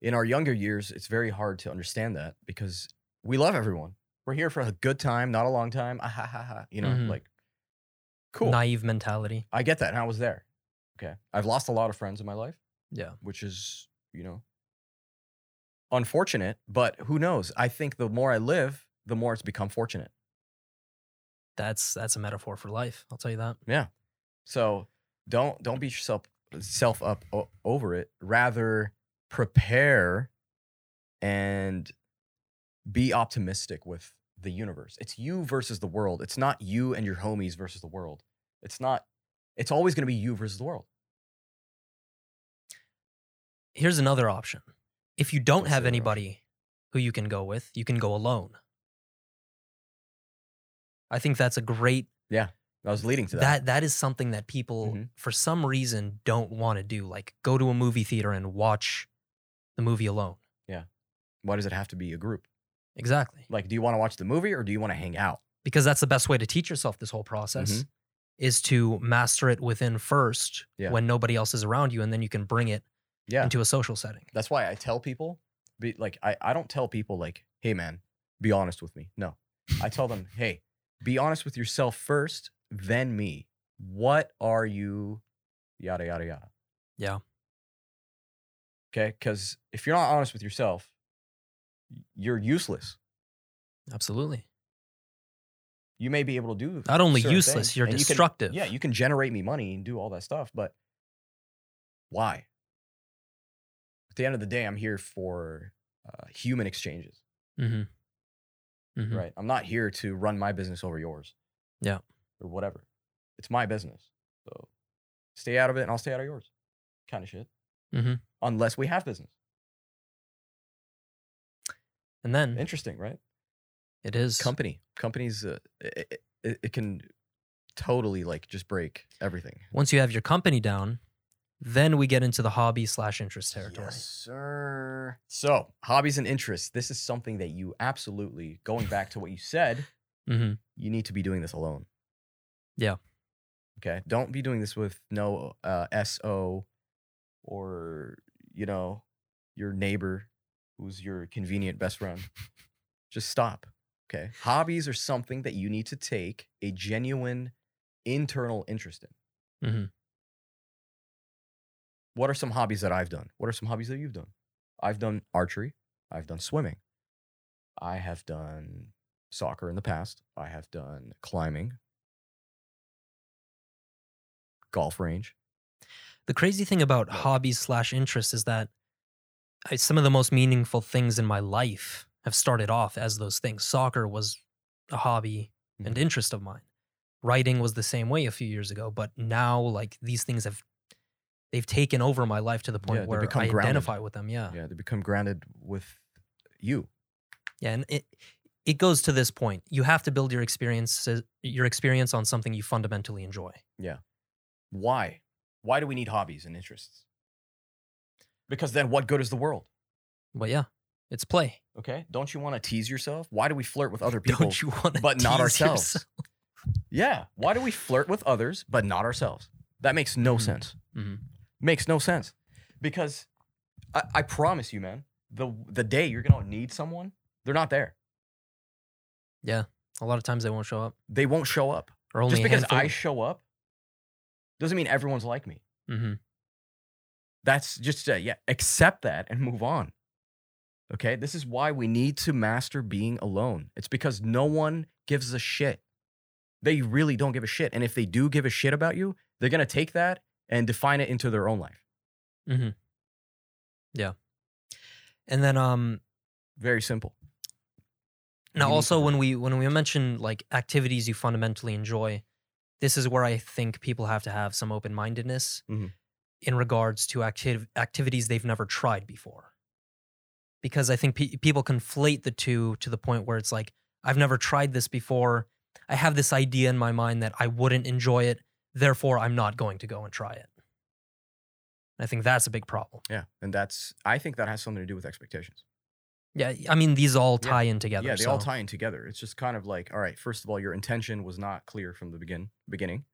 In our younger years, it's very hard to understand that because we love everyone. We're here for a good time, not a long time. Ah, ha, ha, ha. You know, Mhm. like, cool. Naive mentality. I get that. And I was there. Okay. I've lost a lot of friends in my life, Yeah. which is, you know, unfortunate, but who knows? I think the more I live, the more it's become fortunate. That's that's a metaphor for life. I'll tell you that. Yeah. So don't don't beat yourself self up o- over it. Rather prepare and be optimistic with the universe. It's you versus the world. It's not you and your homies versus the world. It's not it's always going to be you versus the world. Here's another option. If you don't What's have anybody who you can go with, you can go alone. I think that's a great yeah. I was leading to that. that that is something that people Mhm. for some reason don't want to do. Like go to a movie theater and watch the movie alone. Yeah. Why does it have to be a group? Exactly. Like do you want to watch the movie or do you want to hang out? Because that's the best way to teach yourself this whole process Mhm. is to master it within first Yeah. when nobody else is around you and then you can bring it Yeah. into a social setting. That's why I tell people, be like, I, I don't tell people like, hey man, be honest with me. No. I tell them, hey, be honest with yourself first, then me. What are you yada yada yada. Yeah. Okay. Cause if you're not honest with yourself, you're useless. Absolutely. You may be able to do Not only useless, things, you're and you can- destructive. yeah, you can generate me money and do all that stuff, but why? At the end of the day, I'm here for uh, human exchanges. Mm-hmm. Mhm. right? I'm not here to run my business over yours. Yeah. Or whatever. It's my business. So stay out of it and I'll stay out of yours. Kind of shit. Mm-hmm. Unless we have business. And then Interesting, right? it is Company. Companies, uh, it, it, it can totally like just break everything. once you have your company down, then we get into the hobby slash interest territory. Yes, sir. So, hobbies and interests. This is something that you absolutely, going back to what you said, hmm you need to be doing this alone. Yeah. Okay. Don't be doing this with no uh, SO or, you know, your neighbor who's your convenient best friend. Just stop. Okay. Hobbies are something that you need to take a genuine internal interest in. Mhm. What are some hobbies that I've done? What are some hobbies that you've done? I've done archery. I've done swimming. I have done soccer in the past. I have done climbing, golf range. The crazy thing about hobbies slash interests is that I, some of the most meaningful things in my life have started off as those things. Soccer was a hobby and Mhm. interest of mine. Writing was the same way a few years ago, but now like these things have they've taken over my life to the point Yeah, where become I grounded. identify with them. Yeah. Yeah, they become grounded with you. Yeah, and it it goes to this point. You have to build your experience your experience on something you fundamentally enjoy. Yeah. Why? Why do we need hobbies and interests? Because then what good is the world? Well, yeah, it's play. Okay. Don't you want to tease yourself? Why do we flirt with other people? Don't you want but not ourselves? Yeah. Why do we flirt with others but not ourselves? That makes no Mhm. sense. hmm Makes no sense. Because I, I promise you, man, the the day you're gonna need someone, they're not there. Yeah, a lot of times they won't show up, They won't show up. or only Just because handful. I show up doesn't mean everyone's like me. hmm That's just uh, yeah, accept that and move on. Okay? This is why we need to master being alone. It's because no one gives a shit. They really don't give a shit. And if they do give a shit about you, they're to take that and define it into their own life. hmm Yeah. And then um Very simple. now also when we when we mention like activities you fundamentally enjoy, this is where I think people have to have some open-mindedness Mhm. in regards to activ- activities they've never tried before. Because I think pe- people conflate the two to the point where it's like I've never tried this before. I have this idea in my mind that I wouldn't enjoy it, therefore I'm not going to go and try it. I think that's a big problem. Yeah, and that's I think that has something to do with expectations. Yeah, I mean these all Yeah. tie in together. yeah, they all tie in together. It's just kind of like, all right, first of all, your intention was not clear from the begin beginning.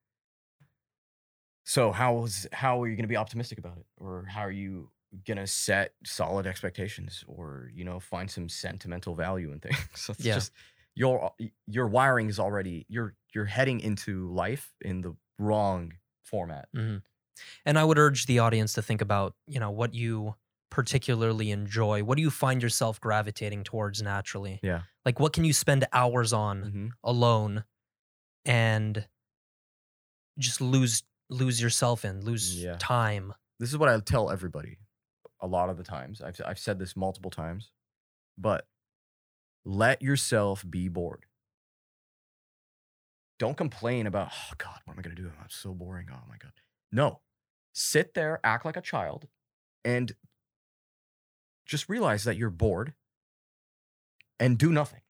So how is how are you going to be optimistic about it, or how are you going to set solid expectations, or you know find some sentimental value in things? So it's Yeah. just your your wiring is already you're you're heading into life in the wrong format. hmm And I would urge the audience to think about, you know, what you particularly enjoy. What do you find yourself gravitating towards naturally? Yeah. Like, what can you spend hours on Mm-hmm. alone and just lose lose yourself in, lose Yeah. time? this is what I tell everybody a lot of the times. I've I've said this multiple times, but let yourself be bored. Don't complain about, oh God, what am I gonna do? I'm so boring. Oh my God. No. Sit there, act like a child, and just realize that you're bored and do nothing.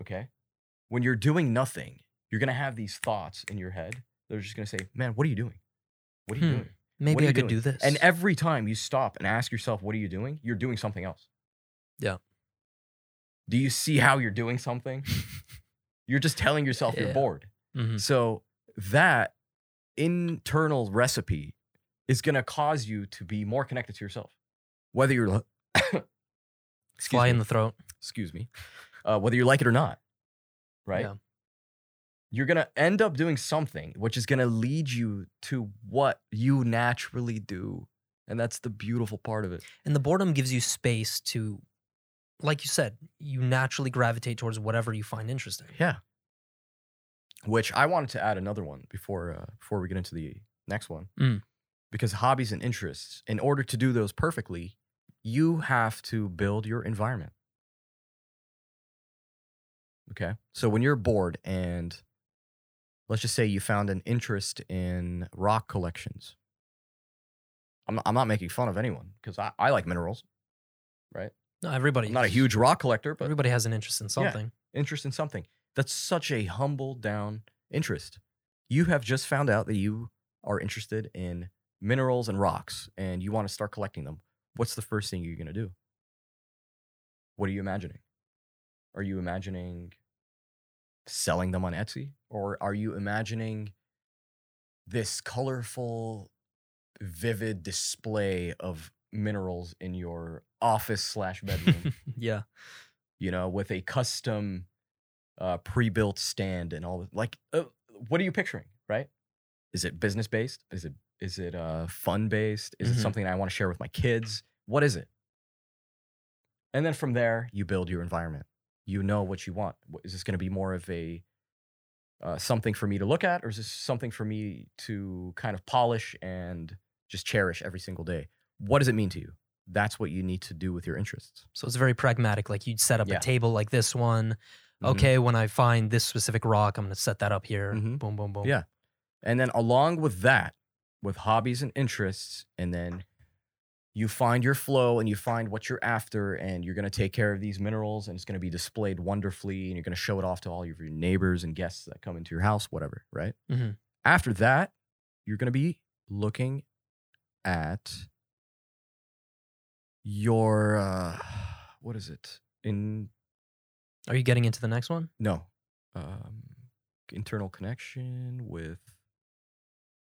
Okay? When you're doing nothing, you're gonna have these thoughts in your head. They're just gonna say, Man, what are you doing? What are you Hmm. doing? Maybe I could doing? do this. And every time you stop and ask yourself, what are you doing? You're doing something else. Yeah. Do you see how you're doing something? you're just telling yourself you're bored. Mhm. So that internal recipe is going to cause you to be more connected to yourself. Whether you're fly me, in the throat. excuse me, uh, whether you like it or not, right? Yeah. You're going to end up doing something which is going to lead you to what you naturally do. And that's the beautiful part of it. And the boredom gives you space to, like you said, you naturally gravitate towards whatever you find interesting. Yeah. Which I wanted to add another one before uh, before we get into the next one. Mm. Because hobbies and interests, in order to do those perfectly, you have to build your environment. Okay. So when you're bored and let's just say you found an interest in rock collections. I'm, I'm not making fun of anyone because I, I like minerals. Right? No, everybody. I'm not a huge rock collector, but Everybody has an interest in something. interest in something. That's such a humble down interest. You have just found out that you are interested in minerals and rocks and you want to start collecting them. What's the first thing you're going to do? What are you imagining? Are you imagining selling them on Etsy or are you imagining this colorful vivid display of minerals in your office slash bedroom yeah. you know, with a custom uh, pre-built stand and all. Like, uh, what are you picturing? Right? Is it business based? Is it is it uh, fun based? Is Mhm. it something I want to share with my kids? What is it? And then from there, you build your environment. You know what you want. Is this going to be more of a uh, something for me to look at, or is this something for me to kind of polish and just cherish every single day? What does it mean to you? That's what you need to do with your interests. So it's very pragmatic. Like you'd set up Yeah. a table like this one. Mhm. Okay, when I find this specific rock, I'm going to set that up here. Mhm. Boom, boom, boom. Yeah. And then along with that, with hobbies and interests, and then you find your flow and you find what you're after, and you're going to take care of these minerals, and it's going to be displayed wonderfully, and you're going to show it off to all of your neighbors and guests that come into your house, whatever, right? Mhm. After that, you're going to be looking at your, uh, what is it? In, Are you getting into the next one? no, um, internal connection with,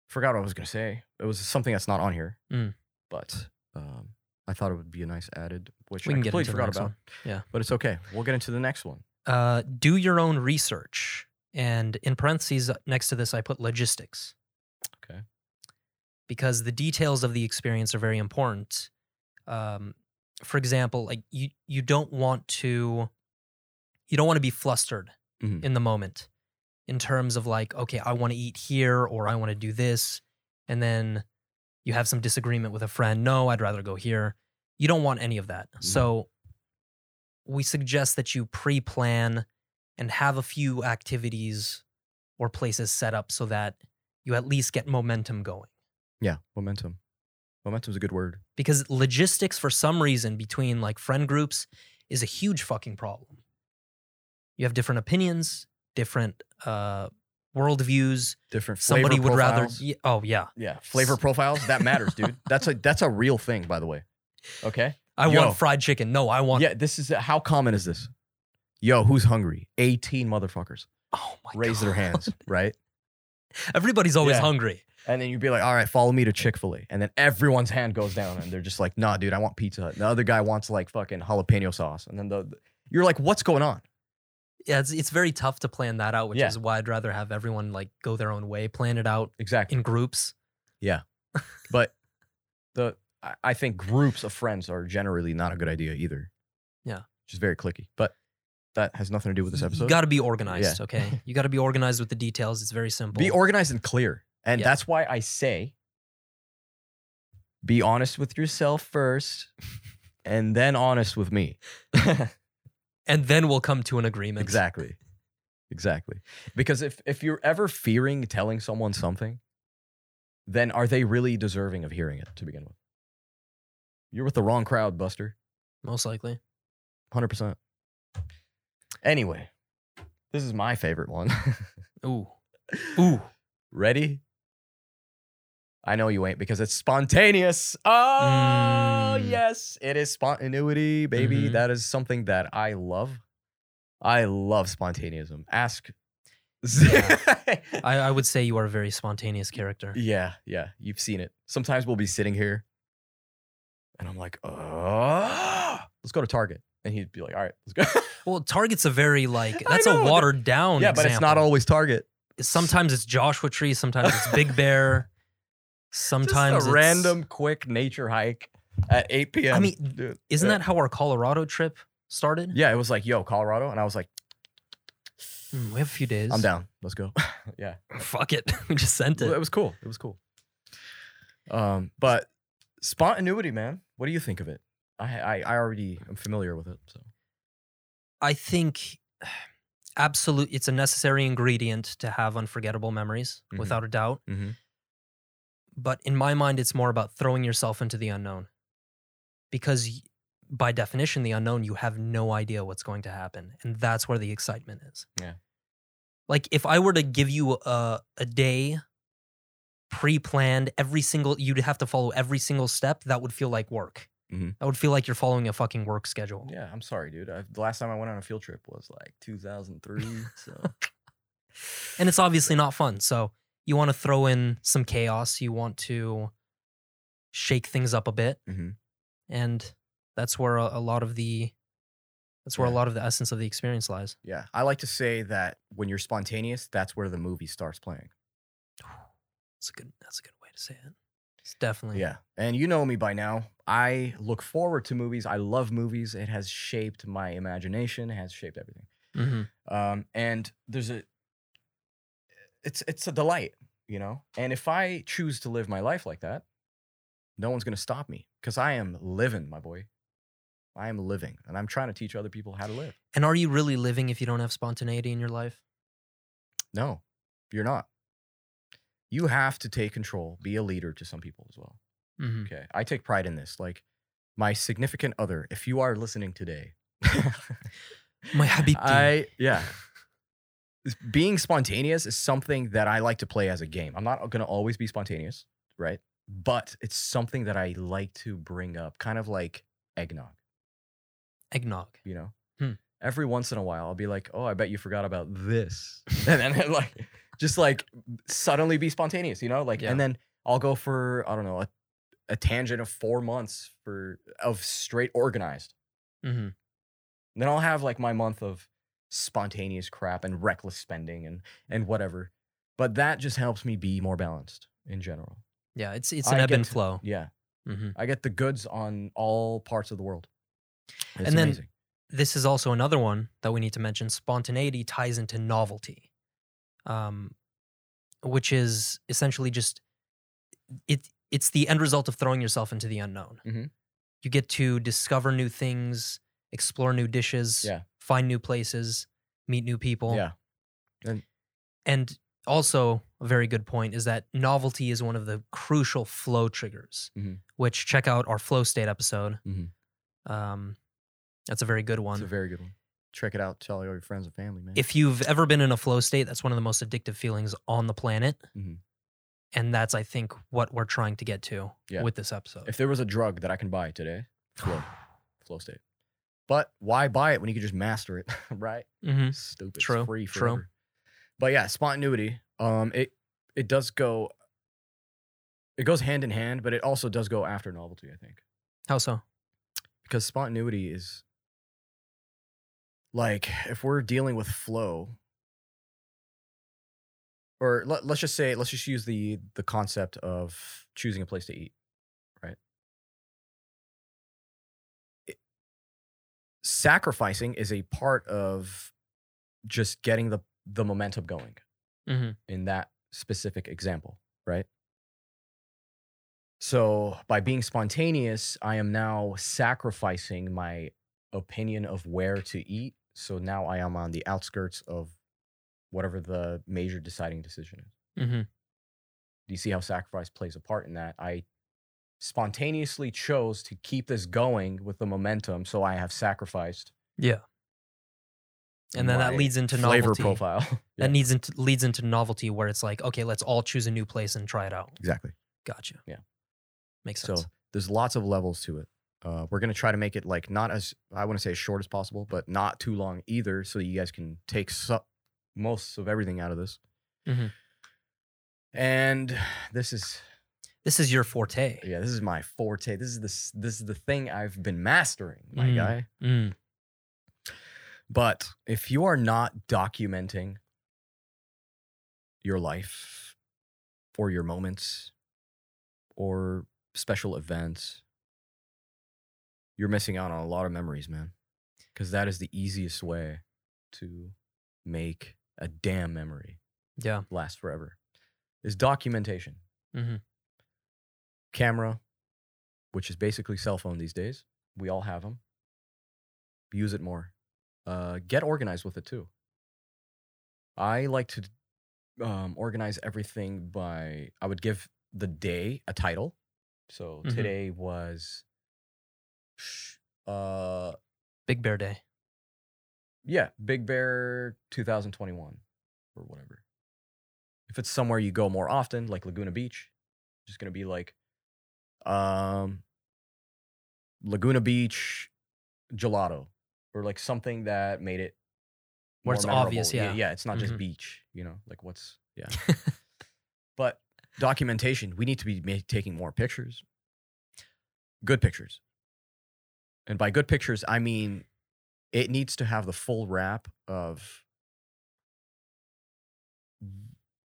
forgot what I was going to say. It was something that's not on here, Mm. but um, I thought it would be a nice added, which We I can get completely into the forgot next about. one. Yeah. But it's okay. We'll get into the next one. Uh, do your own research. And in parentheses next to this, I put logistics. Okay. Because the details of the experience are very important. Um, for example, like you, you don't want to, you don't want to be flustered Mhm. in the moment, in terms of like, okay, I want to eat here or I want to do this, and then you have some disagreement with a friend. No, I'd rather go here. You don't want any of that. So we suggest that you pre-plan and have a few activities or places set up so that you at least get momentum going. Yeah, momentum. Momentum's a good word. Because logistics for some reason between like friend groups is a huge fucking problem. You have different opinions, different uh worldviews. Different Somebody would rather. Oh yeah. Yeah, flavor profiles that matters, dude. That's a that's a real thing, by the way. Okay. I Yo. want fried chicken. No, I want Yeah, this is how common is this? Yo, who's hungry? 18 motherfuckers Oh my god. raise their God. hands, right? Everybody's always Yeah. hungry. And then you'd be like, all right, follow me to Chick fil A. And then everyone's hand goes down and they're just like, nah, dude, I want Pizza Hut. The other guy wants like fucking jalapeno sauce. And then the, you're like, what's going on? Yeah, it's it's very tough to plan that out, which Yeah. is why I'd rather have everyone like go their own way, plan it out Exactly. in groups. Yeah. But the I- I think groups of friends are generally not a good idea either. Yeah. Just very clicky. But that has nothing to do with this episode. You got to be organized, okay? You got to be organized with the details. It's very simple. be organized and clear. And Yeah. that's why I say be honest with yourself first and then honest with me. And then we'll come to an agreement. exactly. Exactly. Because if if you're ever fearing telling someone something, then are they really deserving of hearing it to begin with? You're with the wrong crowd, Buster. Most likely. 100%. Anyway, this is my favorite one. Ooh. Ooh. Ready? I know you ain't because it's spontaneous. Oh, Mm. yes. It is spontaneity, baby. Mhm. That is something that I love. I love spontaneism. Ask. I, I would say you are a very spontaneous character. yeah, yeah. You've seen it. Sometimes we'll be sitting here and I'm like, oh, let's go to Target. And he'd be like, all right, let's go. Well, Target's a very like that's a know, that- watered down. yeah, but it's not always Target. Sometimes it's Joshua Tree. Sometimes it's Big Bear. Sometimes Just a it's, random quick nature hike at 8 p.m. I mean, Dude, Isn't yeah. that how our Colorado trip started? Yeah, it was like, yo, Colorado. And I was like, Hmm, we have a few days. I'm down. Let's go. yeah. Fuck it. we just sent Well, it. it was cool. It was cool. Um, but spontaneity, man. What do you think of it? I I, I already am familiar with it. So I think absolute it's a necessary ingredient to have unforgettable memories, Mhm. without a doubt. Mhm. But in my mind, it's more about throwing yourself into the unknown. Because by definition, the unknown, you have no idea what's going to happen. And that's where the excitement is. Yeah. Like if I were to give you a, a day pre-planned every single you'd have to follow every single step that would feel like work Mhm. that would feel like you're following a fucking work schedule yeah, I'm sorry, dude. I, the last time I went on a field trip was like 2003. So and it's obviously not fun. So you want to throw in some chaos. You want to shake things up a bit, Mhm. and that's where a, a lot of the that's where Yeah. a lot of the essence of the experience lies. yeah, I like to say that when you're spontaneous, that's where the movie starts playing. That's a good. That's a good way to say it. It's definitely Yeah. And you know me by now. I look forward to movies. I love movies. It has shaped my imagination, it has shaped everything. Mhm. Um, and there's a it's it's a delight, you know? And if I choose to live my life like that, no one's gonna stop me. Because I am living, my boy. I am living. And I'm trying to teach other people how to live. And are you really living if you don't have spontaneity in your life? No, you're not. You have to take control, be a leader to some people as well. Mhm. Okay. I take pride in this. Like my significant other, if you are listening today, My habibti. I yeah. Being spontaneous is something that I like to play as a game. I'm not going to always be spontaneous, right? But it's something that I like to bring up, kind of like eggnog, Eggnog. you know? Hmm. Every once in a while, I'll be like, "Oh, I bet you forgot about this," and then like, just like suddenly be spontaneous, you know? Like, Yeah. and then I'll go for I don't know a, a tangent of four months for of straight organized. Mm-hmm. Then I'll have like my month of spontaneous crap and reckless spending and and whatever. But that just helps me be more balanced in general. Yeah, it's it's an I ebb and flow. Yeah. hmm I get the goods on all parts of the world. It's And then- amazing. this is also another one that we need to mention. Spontaneity ties into novelty, um, which is essentially just it. It's the end result of throwing yourself into the unknown. Mhm. You get to discover new things, explore new dishes, Yeah. Find new places, meet new people. Yeah. And and also, a very good point is that novelty is one of the crucial flow triggers, Mhm. which check out our flow state episode. Mhm. Um, that's a very good It's one. a very good one. Check it out. Tell all your friends and family, man. if you've ever been in a flow state, that's one of the most addictive feelings on the planet. Mhm. And that's, I think, what we're trying to get to Yeah. with this episode. if there was a drug that I can buy today, flow, flow state. But why buy it when you can just master it, right? Mm-hmm. Stupid. It's True, free true. But yeah, spontaneity. Um, it it does go. It goes hand in hand, but it also does go after novelty. I think How so? because spontaneity is like if we're dealing with flow, or let, let's just say let's just use the the concept of choosing a place to eat, sacrificing is a part of just getting the the momentum going hmm in that specific example, right? So by being spontaneous, I am now sacrificing my opinion of where to eat. So now I am on the outskirts of whatever the major deciding decision is. hmm Do you see how sacrifice plays a part in that? I spontaneously chose to keep this going with the momentum, so I have sacrificed. Yeah. And then that leads into flavor novelty. profile. Yeah, That needs into leads into novelty where it's like, okay, let's all choose a new place and try it out. exactly. Gotcha. Yeah. Makes sense. So there's lots of levels to it. Uh, we're gonna try to make it like not as I want to say as short as possible, but not too long either, so you guys can take su- most of everything out of this. Mhm. And this is this is your forte. yeah, this is my forte. This is the s- this is the thing I've been mastering, my Mm. guy. Mm. But if you are not documenting your life or your moments or special events, you're missing out on a lot of memories, man. Because that is the easiest way to make a damn memory Yeah. last forever. Is documentation. hmm Camera, which is basically cell phone these days. We all have them. Use it more. Uh, get organized with it too. I like to um, organize everything by. I would give the day a title. So Mhm. today was. Uh, Big Bear Day. yeah, Big Bear 2021 or whatever. If it's somewhere you go more often, like Laguna Beach, just gonna be like, um, Laguna Beach gelato, or like something that made it Where more it's obvious, memorable. yeah. yeah, it's not just Mhm. beach, you know, like what's yeah. but documentation, we need to be ma- taking more pictures, good pictures, and by good pictures, I mean it needs to have the full wrap of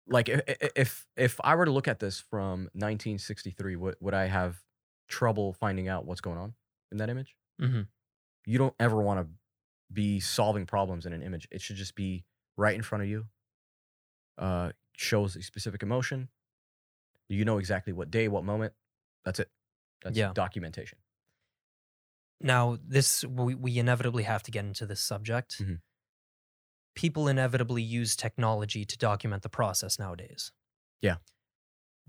like if if I were to look at this from 1963, would would I have trouble finding out what's going on in that image? hmm You don't ever want to be solving problems in an image. It should just be right in front of you. Uh, shows a specific emotion. You know exactly what day, what moment. That's it. That's Yeah. documentation. Now, this we, we inevitably have to get into this subject. Mhm. People inevitably use technology to document the process nowadays. Yeah.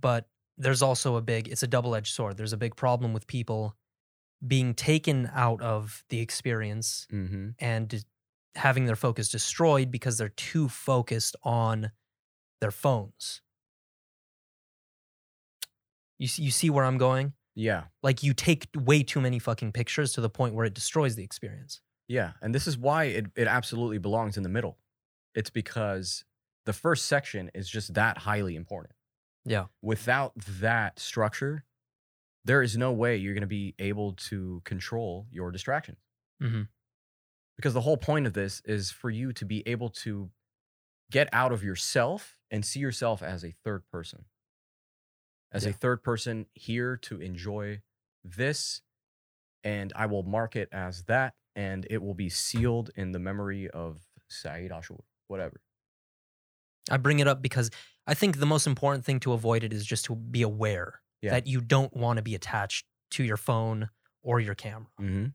But there's also a big it's a double-edged sword. There's a big problem with people being taken out of the experience Mm-hmm. and having their focus destroyed because they're too focused on their phones. You see, you see where I'm going? Yeah. Like you take way too many fucking pictures to the point where it destroys the experience. Yeah, and this is why it, it absolutely belongs in the middle. It's because the first section is just that highly important. Yeah. Without that structure, there is no way you're going to be able to control your distractions. Mm-hmm. Because the whole point of this is for you to be able to get out of yourself and see yourself as a third person. As a third person here to enjoy this, and I will mark it as that, and it will be sealed in the memory of Saeed Ashur, whatever. I bring it up because I think the most important thing to avoid it is just to be aware Yeah. that you don't want to be attached to your phone or your camera. Mm-hmm.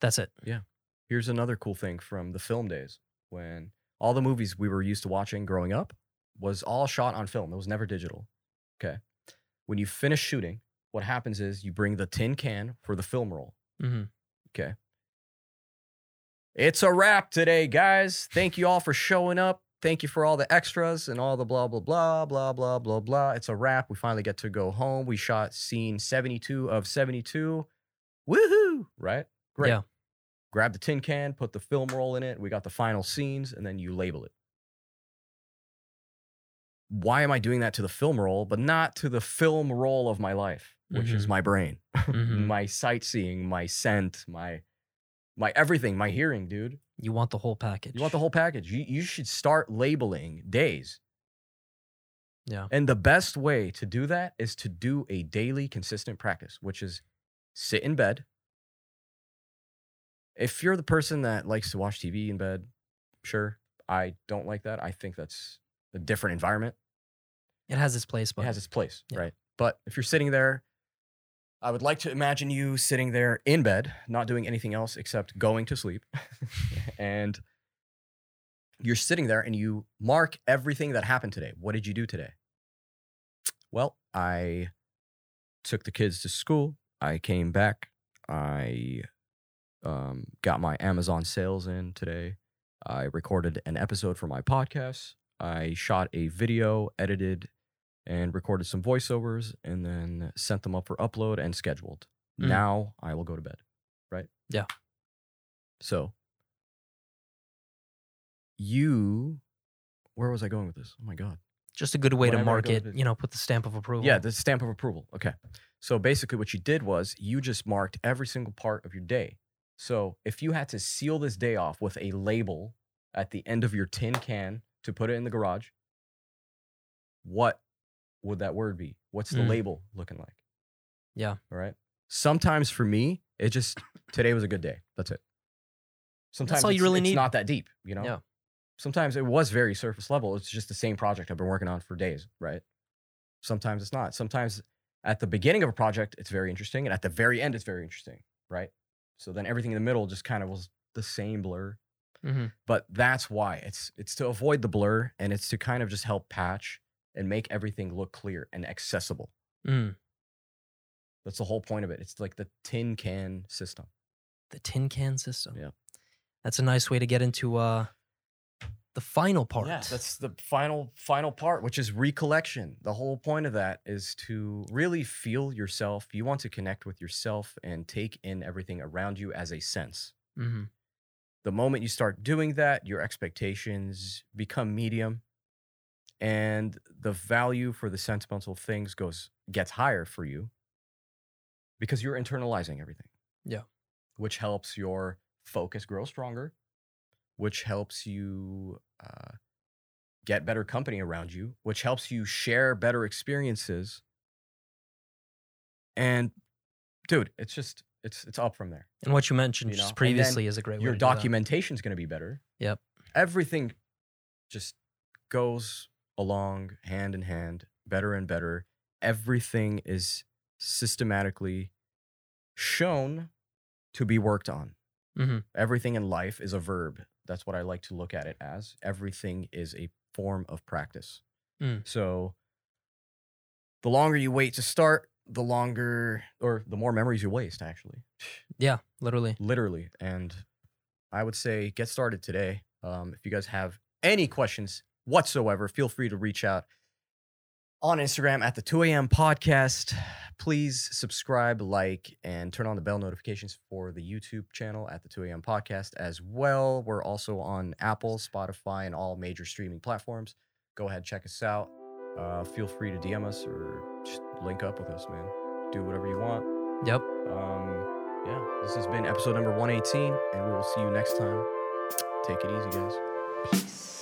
That's it. Yeah. Here's another cool thing from the film days when all the movies we were used to watching growing up was all shot on film. It was never digital. Okay. When you finish shooting, what happens is you bring the tin can for the film roll. hmm Okay. It's a wrap today, guys. Thank you all for showing up. Thank you for all the extras and all the blah, blah, blah, blah, blah, blah, blah. It's a wrap. We finally get to go home. We shot scene 72 of 72. Woohoo! Right? Great. Yeah. Grab the tin can, put the film roll in it. We got the final scenes, and then you label it. Why am I doing that to the film roll, but not to the film roll of my life, which is Mhm. my brain, Mhm. my sightseeing, my scent, my my everything, my hearing, dude. You want the whole package. You want the whole package. You, you should start labeling days. Yeah. And the best way to do that is to do a daily consistent practice, which is sit in bed. If you're the person that likes to watch TV in bed, sure. I don't like that. I think that's a different environment. It has its place, but It has its place, Yeah. right? But if you're sitting there, I would like to imagine you sitting there in bed, not doing anything else except going to sleep. and you're sitting there and you mark everything that happened today. What did you do today? Well, I took the kids to school. I came back. I um, got my Amazon sales in today. I recorded an episode for my podcast. I shot a video, edited and recorded some voiceovers and then sent them up for upload and scheduled. Mm. Now I will go to bed, right? Yeah. So you where was I going with this? Oh my god. just a good way to market, I mark go it. with. You know, put the stamp of approval. Yeah, the stamp of approval. Okay. So basically what you did was you just marked every single part of your day. So if you had to seal this day off with a label at the end of your tin can to put it in the garage, what would that word be? What's the Mm. label looking like? Yeah. All right. Sometimes for me, it just today was a good day. That's it. Sometimes all you it's- really it's need. not that deep, you know? Yeah. Sometimes it was very surface level. It's just the same project I've been working on for days, right? Sometimes it's not. Sometimes at the beginning of a project, it's very interesting, and at the very end, it's very interesting, right? So then everything in the middle just kind of was the same blur. hmm But that's why it's it's to avoid the blur and it's to kind of just help patch and make everything look clear and accessible. Mm. That's the whole point of it. It's like the tin can system. The tin can system. Yeah. That's a nice way to get into uh the final part. Yeah, that's the final final part, which is recollection. The whole point of that is to really feel yourself. You want to connect with yourself and take in everything around you as a sense. hmm The moment you start doing that, your expectations become medium and the value for the sentimental things goes gets higher for you because you're internalizing everything. Yeah. Which helps your focus grow stronger, which helps you uh, get better company around you, which helps you share better experiences. And dude, it's just it's it's up from there. And what you mentioned You know, just previously is a great way Your to do that. documentation is going to be better. Yep. Everything just goes along hand in hand, better and better. Everything is systematically shown to be worked on. Mhm. Everything in life is a verb. That's what I like to look at it as. Everything is a form of practice. Mm. So the longer you wait to start, the longer or the more memories you waste, actually Yeah, literally. literally. And I would say get started today. Um, if you guys have any questions whatsoever, feel free to reach out on Instagram at the 2 a.m. podcast. Please subscribe, like, and turn on the bell notifications for the YouTube channel at the 2 a.m. podcast as well. We're also on Apple, Spotify, and all major streaming platforms. Go ahead, check us out. Uh, feel free to DM us or just link up with us, man. Do whatever you want. Yep. Um, yeah, this has been episode number 118, and we will see you next time. Take it easy, guys. Peace.